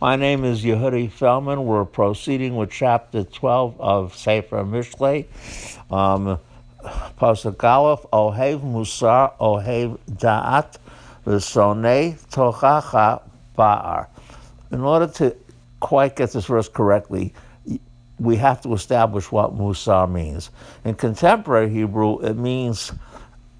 My name is Yehudi Felman. We're proceeding with chapter 12 of Sefer Mishlei. Um, Pasuk Aleph, Ohev Musar, Ohev Da'at, V'sonei Tochacha Ba'ar. In order to quite get this verse correctly, we have to establish what Musar means. In contemporary Hebrew, it means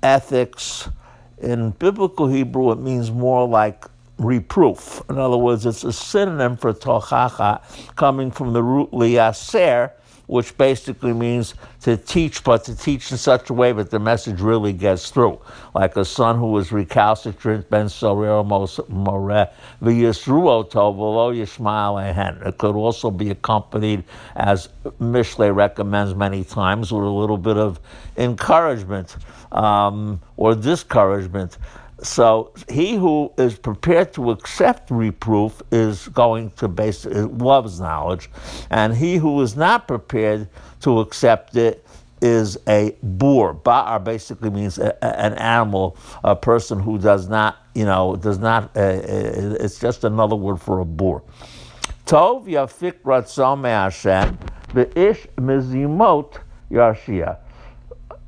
ethics. In biblical Hebrew, it means more like reproof. In other words, it's a synonym for tochacha, coming from the root liaser, which basically means to teach, but to teach in such a way that the message really gets through. Like a son who is recalcitrant, ben sorero more v'yisruo tovolo yishmael ehen. It could also be accompanied, as Mishlei recommends many times, with a little bit of encouragement um, or discouragement. So he who is prepared to accept reproof is going to basically loves knowledge, and he who is not prepared to accept it is a boor. Ba'ar basically means a, a, an animal, a person who does not, you know, does not. Uh, uh it's just another word for a boor. Tov yafik ratzon me'Hashem, ish mizimot yashia.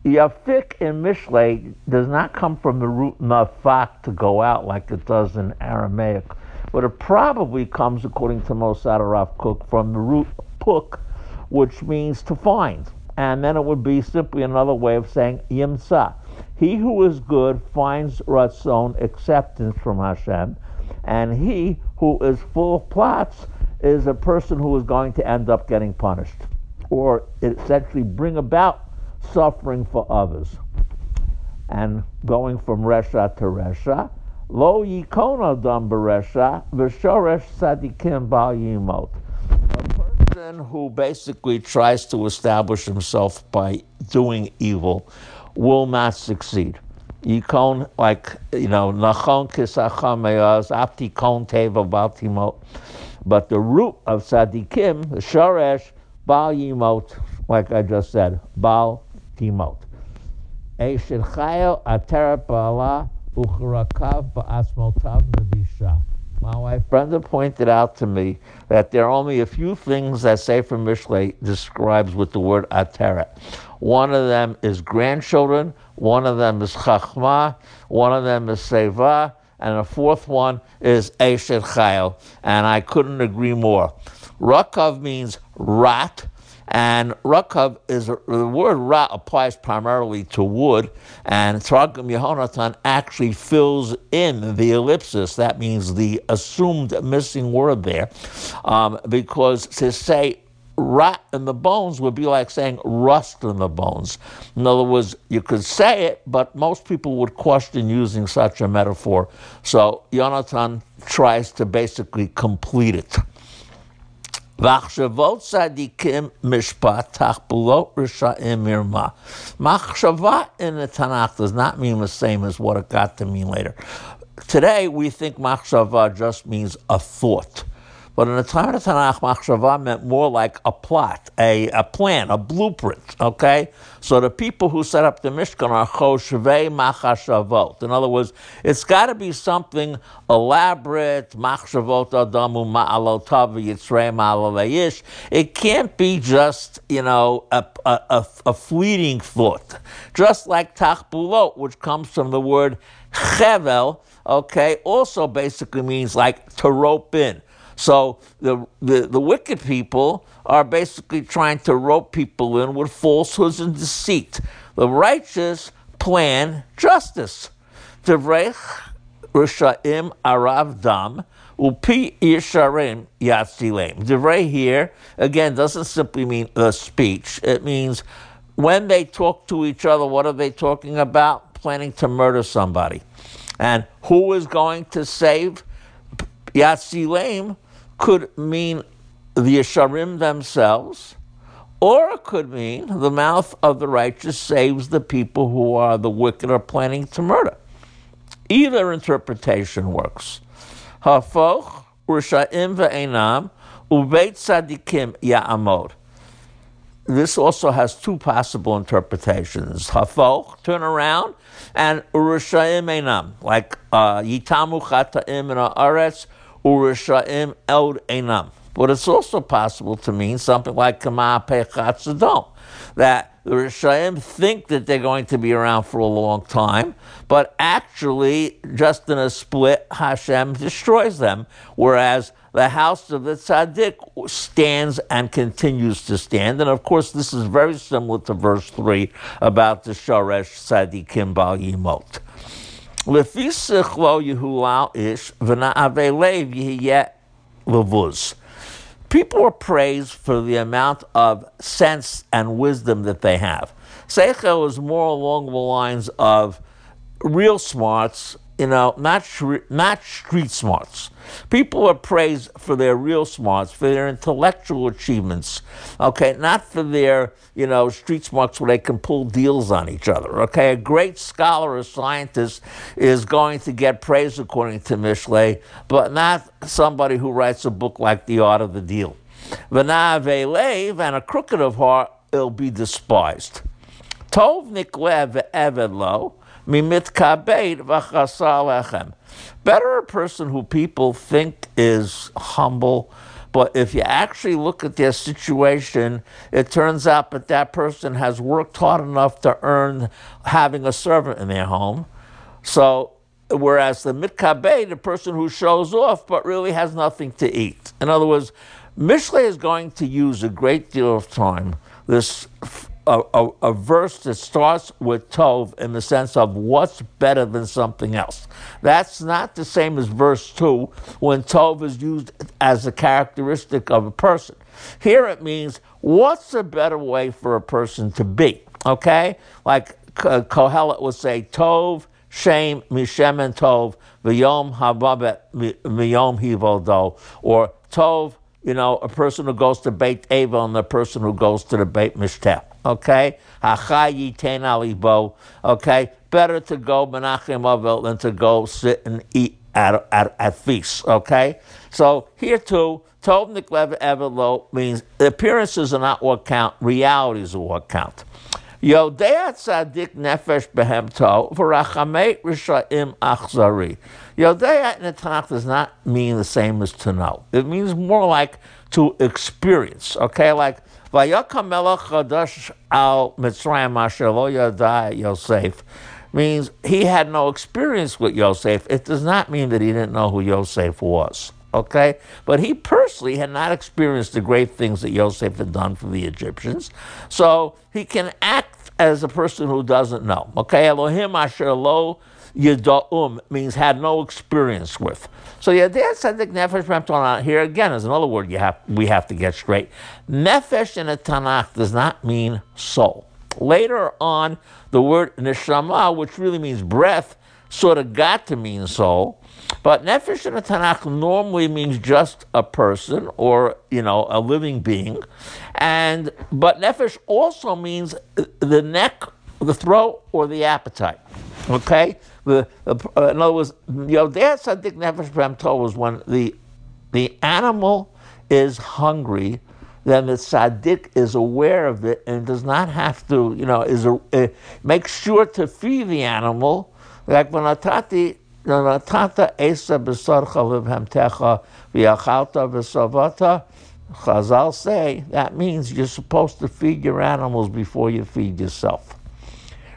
Yafik in Mishlei does not come from the root nafak to go out like it does in Aramaic, but it probably comes, according to Mossad Rav Kook, from the root puk, which means to find. And then it would be simply another way of saying yimsa. He who is good finds ratzon, acceptance from Hashem, and he who is full of plots is a person who is going to end up getting punished, or essentially bring about suffering for others. And going from Resha to Resha, Lo yikono dam beresha, v'shoresh sadikim bal yimot. A person who basically tries to establish himself by doing evil will not succeed. Yikon, like, you know, nachon kisacham me'az, apti kon teva baltimot. But the root of sadikim, shoresh, bal yimot, like I just said, bal Timot. My wife Brenda pointed out to me that there are only a few things that Sefer Mishlei describes with the word ateret. One of them is grandchildren, one of them is chachma, one of them is seva, and the fourth one is eshet chayil. And I couldn't agree more. Rakav means rat, and rakav is the word ra applies primarily to wood, and Targum Yehonatan actually fills in the ellipsis. That means the assumed missing word there, um, because to say rot in the bones would be like saying rust in the bones. In other words, you could say it, but most people would question using such a metaphor. So Yonatan tries to basically complete it. V'achshavot tzadikim mishpat tachbulot risha'im mirma. Machshava in the Tanakh does not mean the same as what it got to mean later. Today we think machshava just means a thought. But in the the Tanakh, machshava meant more like a plot, a, a plan, a blueprint, okay? So the people who set up the Mishkan are choshvei machashavot. In other words, it's got to be something elaborate, machshavot adamu ma'alotav yitzrei ma'alayish. It can't be just, you know, a, a, a, fleeting thought. Just like tachbulot, which comes from the word chevel, okay, also basically means like to rope in. So the, the, the wicked people are basically trying to rope people in with falsehoods and deceit. The righteous plan justice. Devrech Rishaim Arav Dam Upi Yisharim Yatzilem. Devrei here, again, doesn't simply mean the speech. It means when they talk to each other, what are they talking about? Planning to murder somebody. And who is going to save Yatzilem? could mean the Yesharim themselves, or it could mean the mouth of the righteous saves the people who are the wicked or planning to murder. Either interpretation works. Hafoch, Risha'im ve'enam, Ubeit Sadikim Ya'amod. This also has two possible interpretations. Hafoch, turn around, and Urishayim Einam, like uh, Yitamu Chata'im in Aretz, Urishaim Eld Enam. But it's also possible to mean something like Kama Pechatzadom, that the Rishayim think that they're going to be around for a long time, but actually, just in a split, Hashem destroys them, whereas the house of the tzaddik stands and continues to stand. And of course, this is very similar to verse 3 about the Shoresh Tzaddikim Bal Yimot. People are praised for the amount of sense and wisdom that they have. Seichel is more along the lines of real smarts you know, not not street smarts. People are praised for their real smarts, for their intellectual achievements. Okay, not for their you know street smarts where they can pull deals on each other. Okay, a great scholar or scientist is going to get praise according to Mishle, but not somebody who writes a book like The Art of the Deal. V'na'avelev and a crooked of heart, will be despised. Tov niklev evedlo Better a person who people think is humble, but if you actually look at their situation, it turns out that that person has worked hard enough to earn having a servant in their home. So, whereas the mitkabeh, the person who shows off but really has nothing to eat. In other words, Mishle is going to use a great deal of time, this a, a, a, verse that starts with Tov in the sense of what's better than something else. That's not the same as verse 2 when Tov is used as a characteristic of a person. Here it means what's a better way for a person to be, okay? Like Kohelet would say, Tov, Shem, Mishem, and Tov, V'yom Hababet, V'yom Hivodo, or Tov, you know, a person who goes to Beit Ava and the person who goes to the Beit Mishteh. Okay? alibo. Okay? Better to go Menachem Avil than to go sit and eat at, at, at feasts. Okay? So here too, Tov Niklev Evelo means appearances are not what count, realities are what count. Yodea tzadik nefesh behemto v'rachamei rishayim achzari. Yodea in the Tanakh does not mean the same as to know. It means more like to experience. Okay, like Vayakam chadash al Mitzrayim asher lo yadai Yosef means he had no experience with Yosef. It does not mean that he didn't know who Yosef was okay? But he personally had not experienced the great things that Yosef had done for the Egyptians. So he can act as a person who doesn't know, okay? Elohim asher lo yida'um means had no experience with. So Yadeh Tzedek Nefesh Memtonah, here again is another word you have, we have to get straight. Nefesh in the Tanakh does not mean soul. Later on, the word neshama, which really means breath, sort of got to mean soul. But nefesh in the Tanakh normally means just a person or you know a living being, and but nefesh also means the neck, the throat, or the appetite. Okay, the, uh, in other words, there tzaddik nefesh b'hem was when the the animal is hungry, then the tzaddik is aware of it and does not have to, you know, is a, uh, make sure to feed the animal. Like when atati Natata Esa Besarcha Vivhemtecha V'yachalta V'savata. Chazal say that means you're supposed to feed your animals before you feed yourself.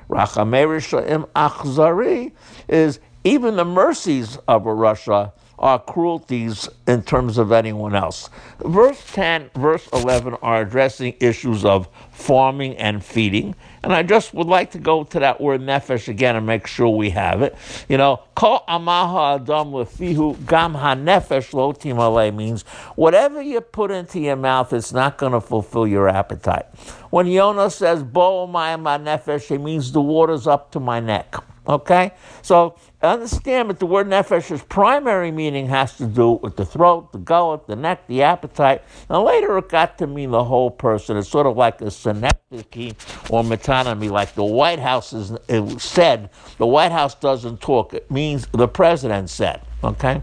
Rachamei Achzari is even the mercies of a rasha are cruelties in terms of anyone else. Verse 10, verse 11 are addressing issues of farming and feeding. And I just would like to go to that word nefesh again and make sure we have it. You know, kol amaha adam lefihu gam ha-nefesh lo timale means whatever you put into your mouth, it's not going to fulfill your appetite. When Yonah says, bo my nefesh, it means the water's up to my neck. Okay? So understand that the word nefesh's primary meaning has to do with the throat, the gullet, the neck, the appetite. And later it got to mean the whole person. It's sort of like a synecdoche or metonymy, like the White House is, said. The White House doesn't talk. It means the president said. Okay?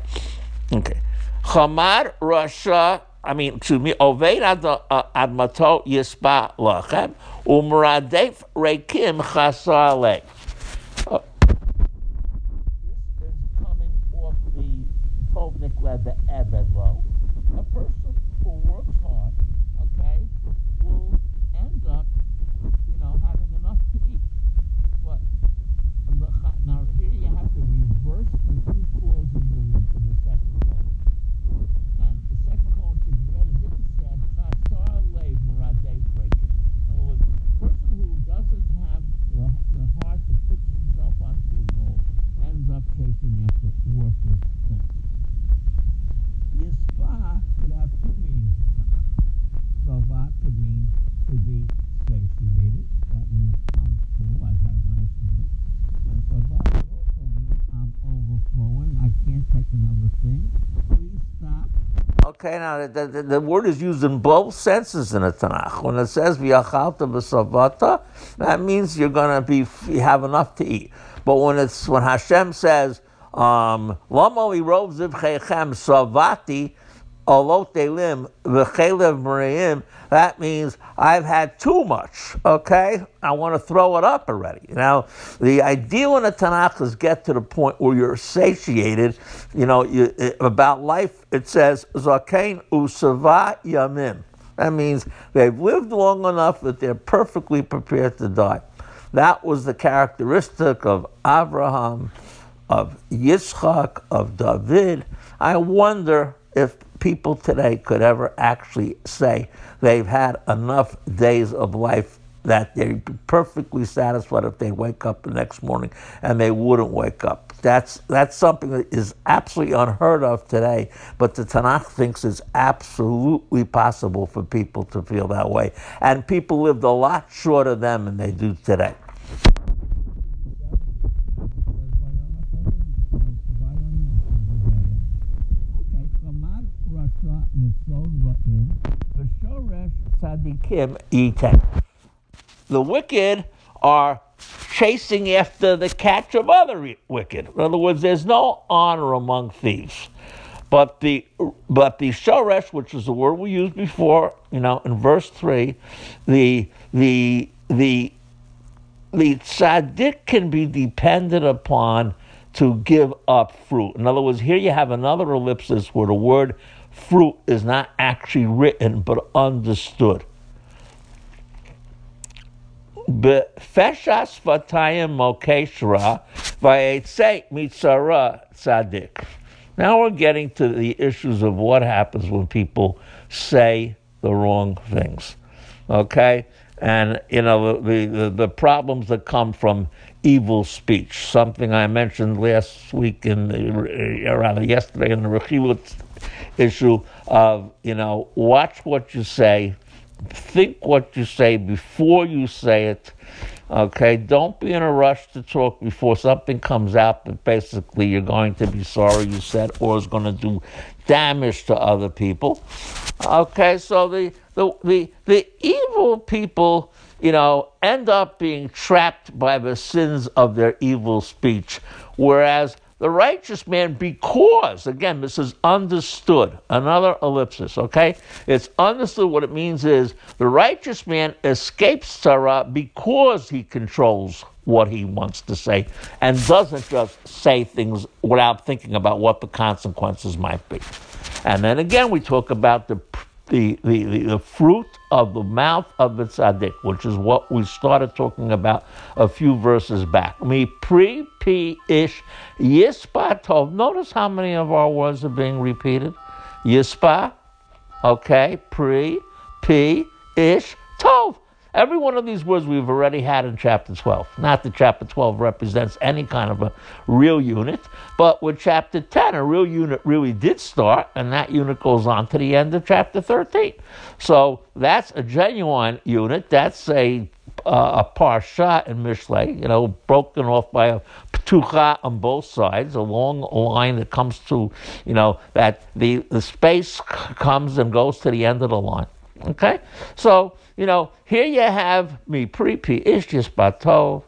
Okay. Chamar Rasha, I mean, excuse me, Oved uh, Admato Yispa Lachem, Umradef Rekim Chasale. nikled the ebed lo. A person who works hard, okay, will end up, you know, having enough to eat. But now here you have to reverse the two clauses in the, in the second colon. And the second colon should be read as if it said, Chasar lev muradei breaking. In other words, the person who doesn't have the, the heart to fix himself onto a goal ends up chasing after worthless things. Yispa could have two meanings in Tanakh. Sava could to be satiated. That means I'm full, I've had a nice meal. And also mean I'm overflowing, I can't take another thing. Please stop. Okay, now the, the, the word is used in both senses in the Tanakh. When it says v'yachalta b'savata, that means you're to be you have enough to eat. But when it's when Hashem says um, Lamo zivchechem savati mreim. That means I've had too much. Okay, I want to throw it up already. Now, the ideal in the Tanakh is get to the point where you're satiated. You know, you, eh, about life. It says zakein usava yamim. That means they've lived long enough that they're perfectly prepared to die. That was the characteristic of Abraham of Yitzchak, of David. I wonder if people today could ever actually say they've had enough days of life that they'd be perfectly satisfied if they wake up the next morning and they wouldn't wake up. That's that's something that is absolutely unheard of today, but the Tanakh thinks it's absolutely possible for people to feel that way. And people lived a lot shorter than they do today. The wicked are chasing after the catch of other wicked. In other words, there's no honor among thieves. But the but the shoresh, which is the word we used before, you know, in verse three, the the the the tzaddik can be depended upon to give up fruit. In other words, here you have another ellipsis where the word fruit is not actually written but understood. Befeshas vatayim mokeshra vayetze mitzara tzaddik. Now we're getting to the issues of what happens when people say the wrong things. Okay? And, you know, the, the, the problems that come from evil speech, something I mentioned last week, in the, uh, or rather yesterday in the Rechilot issue of, you know, watch what you say, think what you say before you say it. Okay, don't be in a rush to talk before something comes out that basically you're going to be sorry you said or is going to do damage to other people. Okay, so the the the, the evil people, you know, end up being trapped by the sins of their evil speech, whereas the righteous man, because, again, this is understood, another ellipsis, okay? It's understood what it means is the righteous man escapes Sarah because he controls what he wants to say and doesn't just say things without thinking about what the consequences might be. And then again, we talk about the the, the, the, the, fruit of the mouth of the tzaddik, which is what we started talking about a few verses back. Me pre p ish yispa tov. Notice how many of our words are being repeated. Yispa, okay, pre p ish tov. Every one of these words we've already had in chapter 12. Not that chapter 12 represents any kind of a real unit, but with chapter 10, a real unit really did start, and that unit goes on to the end of chapter 13. So that's a genuine unit. That's a uh, a parsha in Mishlei, you know, broken off by a ptucha on both sides, a long line that comes to, you know, that the, the space comes and goes to the end of the line. Okay? So, you know, here you have me prepi ishtis batov.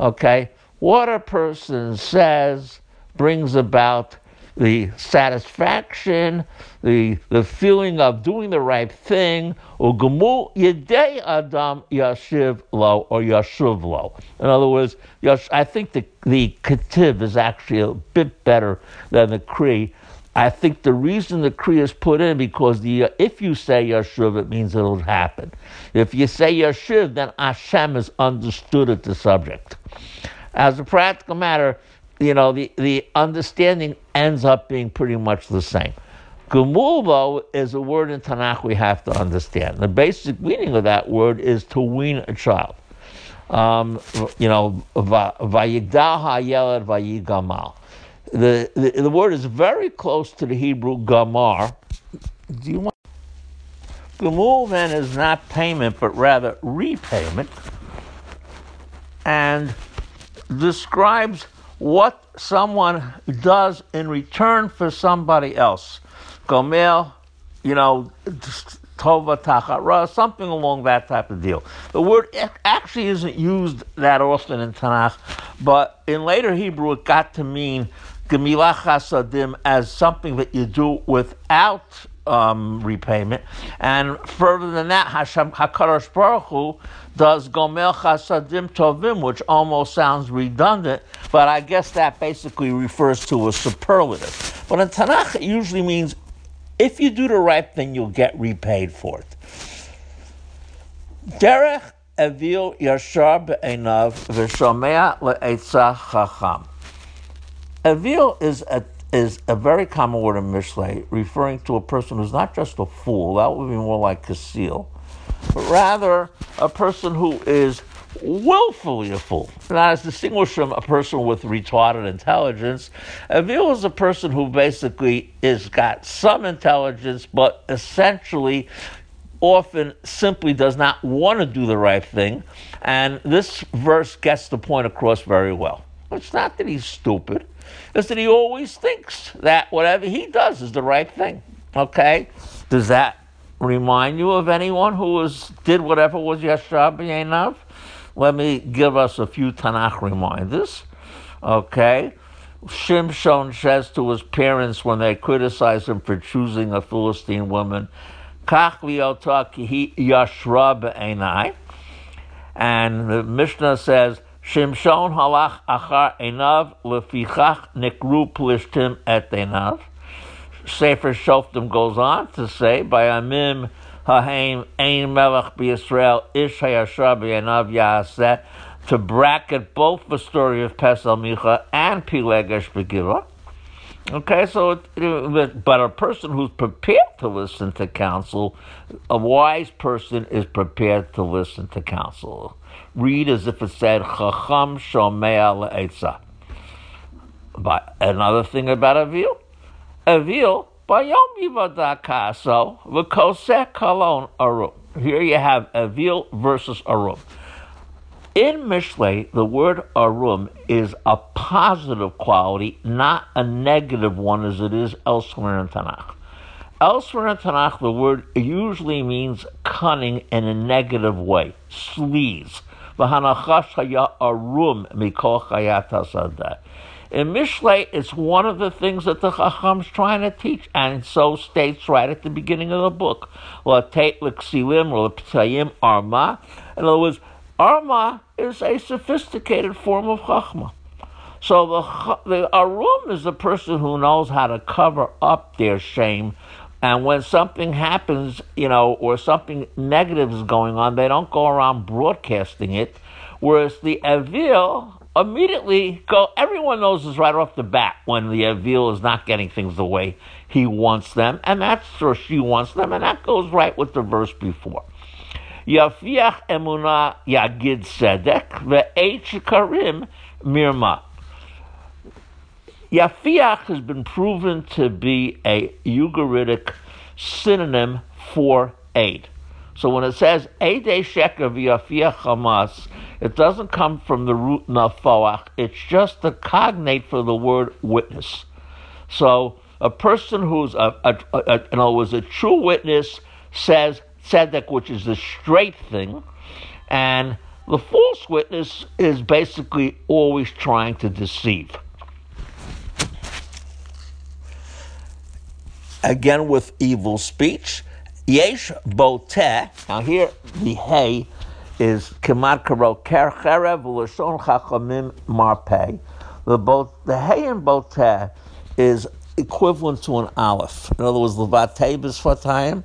Okay? What a person says brings about the satisfaction, the, the feeling of doing the right thing, yedei adam yashiv lo or yashuv lo. In other words, I think the, the kativ is actually a bit better than the kri. I think the reason the Kriya is put in because the if you say Yashuv, it means it'll happen. If you say Yashuv, then Hashem has understood it, the subject. As a practical matter, you know, the, the understanding ends up being pretty much the same. Gemul, though, is a word in Tanakh we have to understand. The basic meaning of that word is to wean a child. Um, you know, vayigdal ha'yelad vayigamal. The, the, the word is very close to the Hebrew gamar. Do you want? Gemul then is not payment, but rather repayment, and describes what someone does in return for somebody else. Gomel, you know, tova tachara, something along that type of deal. The word actually isn't used that often in Tanakh, but in later Hebrew it got to mean gemilah chasadim as something that you do without um, repayment. And further than that, Hashem Hakadosh Baruch Hu does Gomel Chasadim Tovim, which almost sounds redundant, but I guess that basically refers to a superlative. But in Tanakh, it usually means if you do the right thing, you'll get repaid for it. Derech Evil Yashar Be'enav V'Shomea Le'etzah Chacham. Evil is a is a very common word in Mishlei, referring to a person who's not just a fool, that would be more like Kasil, but rather a person who is willfully a fool. Now, as distinguished from a person with retarded intelligence, Avil is a person who basically is got some intelligence, but essentially often simply does not want to do the right thing. And this verse gets the point across very well. It's not that he's stupid, it's that he always thinks that whatever he does is the right thing. Okay? Does that remind you of anyone who was did whatever was Yashab Yenav? Let me give us a few Tanakh reminders. Okay? Shimshon says to his parents when they criticize him for choosing a Philistine woman, Kach enai. And the Mishnah says, Shimshon halach achar enav lefichach nikru plishtim et enav. Sefer Shoftim goes on to say, by Amim Haim Ein Melech B'Yisrael Ish Hayashar B'Yanav Yaseh to bracket both the story of Pesel Micha and Pilegesh Begira. Okay, so but a person who's prepared to listen to counsel, a wise person is prepared to listen to counsel. Read as if it said Chacham Shomea Le'etza. But another thing about Avil, Avil Bayom Yivadakaso, V'koseh Kalon Arum. Here you have Avil versus Arum. In Mishlei, the word Arum is a positive quality, not a negative one as it is elsewhere in Tanakh. Elsewhere in Tanakh, the word usually means cunning in a negative way, sleaze. V'hanachash haya arum mikol in Mishlei, it's one of the things that the Chacham's trying to teach, and so states right at the beginning of the book. Arma. In other words, arma is a sophisticated form of Chachma. So the, the arum is the person who knows how to cover up their shame. And when something happens, you know, or something negative is going on, they don't go around broadcasting it. Whereas the avil immediately go. Everyone knows this right off the bat when the Avil is not getting things the way he wants them, and that's or she wants them, and that goes right with the verse before. Yafiach emuna yagid sedek ve'et karim mirma. Yafiach has been proven to be a Ugaritic synonym for aid. So when it says Ede Sheker v'Yafiach Hamas, it doesn't come from the root nafoach. It's just the cognate for the word witness. So a person who's a, a, a, in other words, a true witness says tzedek, which is the straight thing, and the false witness is basically always trying to deceive. Again, with evil speech, yesh boteh. Now here, the hay is Kemat Karo Ker Cherev Chachamim Marpeh. The both the Hey and Boteh is equivalent to an aleph. In other words, levatei b'sfatayim.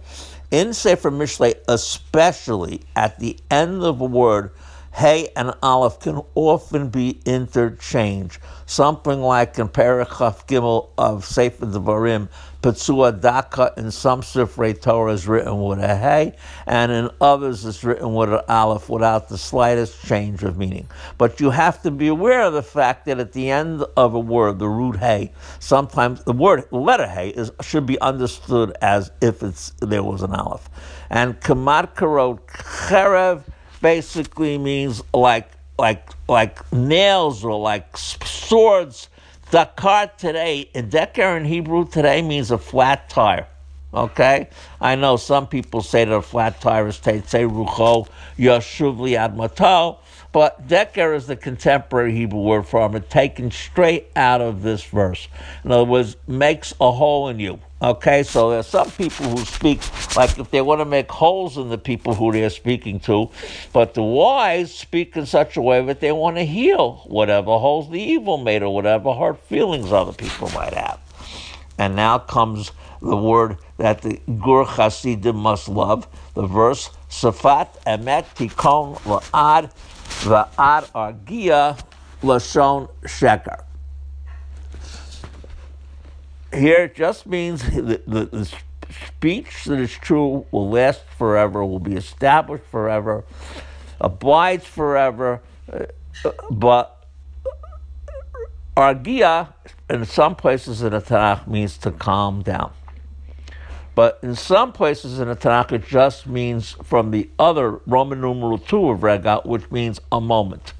In Sefer Mishlei, especially at the end of a word, Hey and Aleph can often be interchanged. Something like in Paragraph Gimel of Sefer Devarim, Petzua Daka in some Sifrei Torah is written with a Hey, and in others it's written with an Aleph without the slightest change of meaning. But you have to be aware of the fact that at the end of a word, the root Hey, sometimes the word letter Hey is, should be understood as if it's there was an Aleph. And Kamad Karot Cherev basically means like like like nails or like swords. Dakar today, Dekar in Hebrew today means a flat tire. Okay? I know some people say that a flat tire is say rucho yashuvli admato, but Deker is the contemporary Hebrew word for it, taken straight out of this verse. In other words, makes a hole in you. Okay, so there's some people who speak like if they want to make holes in the people who they're speaking to, but the wise speak in such a way that they want to heal whatever holes the evil made or whatever hurt feelings other people might have. And now comes the word that the Gur Hasidim must love, the verse Safat Emet Tikon La'ad Va'ad Argia Lashon Sheker here it just means the, the, the, speech that is true will last forever, will be established forever, abides forever, uh, but argia in some places in the Tanakh means to calm down. But in some places in the Tanakh, it just means from the other Roman numeral 2 of Rega, which means a moment.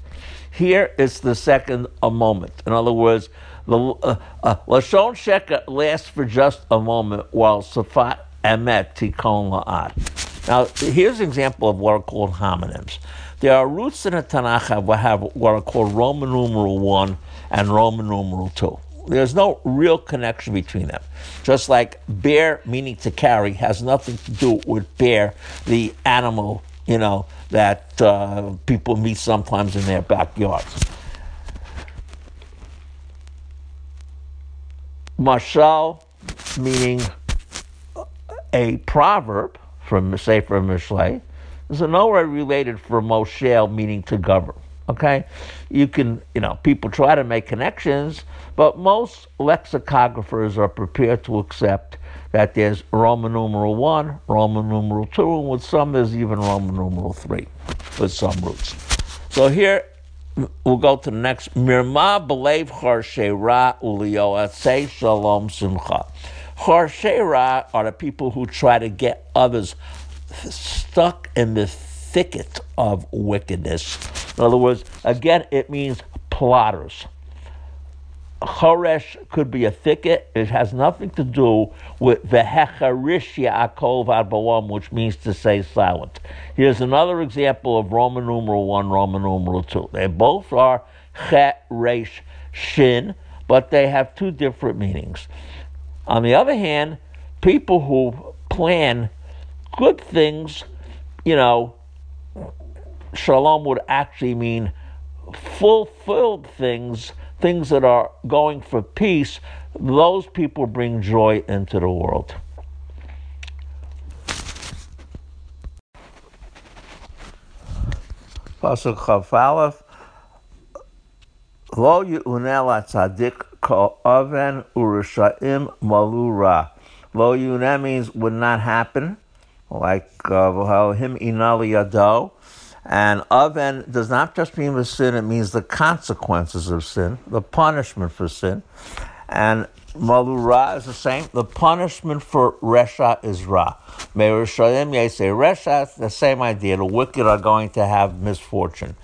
Here it's the second a moment. In other words, the uh, uh, Lashon Sheker lasts for just a moment while Safat Emet Tikon La'ad. Now, here's an example of what are called homonyms. There are roots in the Tanakh that have what are called Roman numeral 1 and Roman numeral 2. There's no real connection between them. Just like bear, meaning to carry, has nothing to do with bear, the animal, you know, that uh, people meet sometimes in their backyards. Mashal, meaning a proverb from Sefer Mishlei, is nowhere related for Moshel, meaning to govern. Okay, you can, you know, people try to make connections, but most lexicographers are prepared to accept that there's Roman numeral one, Roman numeral two, and with some there's even Roman numeral three, with some roots. So here We'll go to the next. Mirma belev harshera ulioatzei shalom simcha. Harshera are the people who try to get others stuck in the thicket of wickedness. In other words, again, it means plotters. Choresh could be a thicket. It has nothing to do with vehecharish Yaakov arbawam, which means to say silent. Here's another example of Roman numeral one, Roman numeral two. They both are chet, resh, shin, but they have two different meanings. On the other hand, people who plan good things, you know, shalom would actually mean fulfilled things things that are going for peace, those people bring joy into the world. Lo yu'unel tzadik ko oven urushaim malura. Lo yu'unel means would not happen, like uh, him inali yado. And oven does not just mean the sin, it means the consequences of sin, the punishment for sin. And Malura is the same. The punishment for Resha is Ra. May Merushalim say Resha, the same idea. The wicked are going to have misfortune.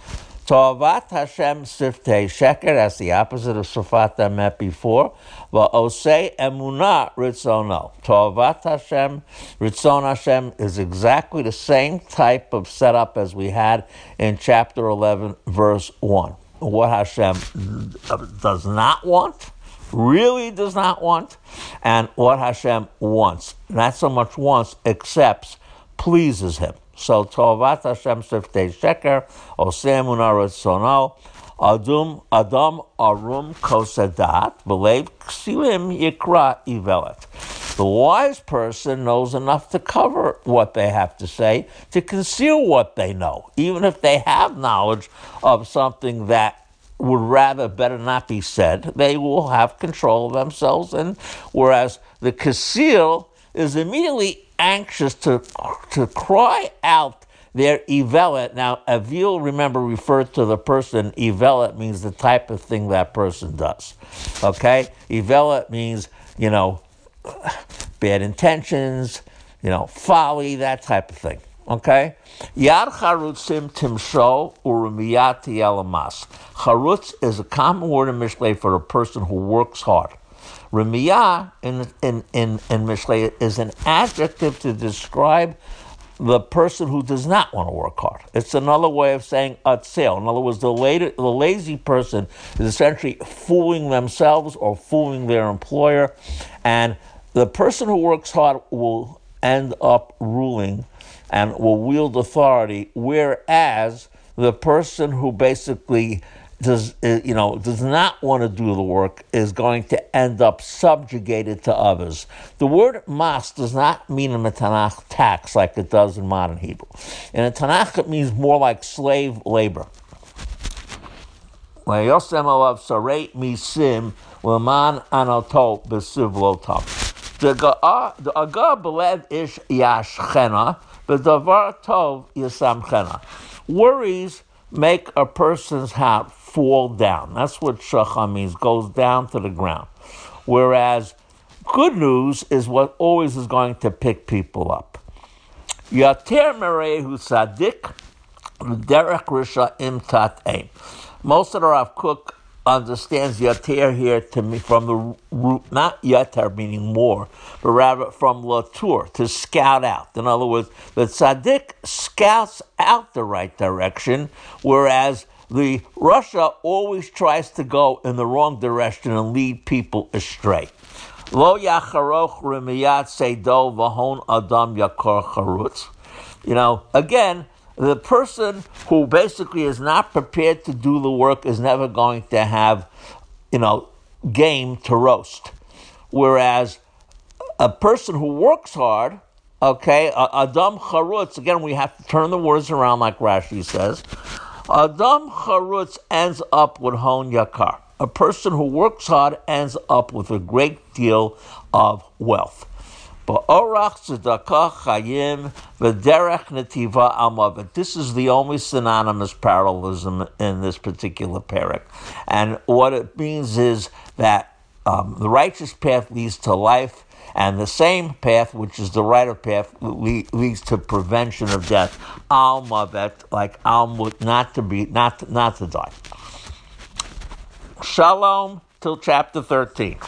Toavat Hashem Siftei Sheker, that's the opposite of Safat Emet before. Va'osei Emunah Ritzono. Toavat Hashem, Ritzon Hashem is exactly the same type of setup as we had in chapter 11, verse 1. What Hashem does not want, really does not want, and what Hashem wants. Not so much wants, accepts, pleases Him. So Tovat Hashem Siftei Sheker, Oseh Emunah Ritzono, Adum Arum Kosadat Belev Ksilim Yikra Ivelet. The wise person knows enough to cover what they have to say, to conceal what they know, even if they have knowledge of something that would rather better not be said. They will have control of themselves, and whereas the conceal is immediately anxious to to cry out their ivelet. Now, avil, remember, referred to the person. Ivelet means the type of thing that person does. Okay? Ivelet means, you know, bad intentions, you know, folly, that type of thing. Okay? Yad charutzim timsho urumiyat yelamas. Charutz is a common word in Mishlei for a person who works hard. Remiyah in, in, in, in Mishlei is an adjective to describe the person who does not want to work hard. It's another way of saying atzel. In other words, the, later, the lazy person is essentially fooling themselves or fooling their employer, and the person who works hard will end up ruling and will wield authority, whereas the person who basically does uh, you know does not want to do the work is going to end up subjugated to others. The word mas does not mean in the Tanakh tax like it does in modern Hebrew. In the Tanakh, it means more like slave labor. The aga belev ish yashchena, the davar tov yisamchena. Worries make a person's hat fall down. That's what shacham means, goes down to the ground. Whereas good news is what always is going to pick people up. Yater merehu sadik, derek risha imtat aim. Mossad HaRav Kook understands yater here to me from the root, not yater meaning more, but rather from latour, to scout out. In other words, the tzaddik scouts out the right direction, whereas the rasha always tries to go in the wrong direction and lead people astray. Lo yacharoch remiyat seido v'hon adam yakor charutz. You know, again, the person who basically is not prepared to do the work is never going to have, you know, game to roast. Whereas a person who works hard, okay, Adam Charutz, again, we have to turn the words around like Rashi says. Adam Charutz ends up with Hon Yakar. A person who works hard ends up with a great deal of wealth. Ba'orach tzedakah chayim v'derech netiva amavet. This is the only synonymous parallelism in this particular perek. And what it means is that um, the righteous path leads to life, and the same path, which is the right of path, leads to prevention of death. Al mavet, like al not to be, not not to die. Shalom till chapter thirteen.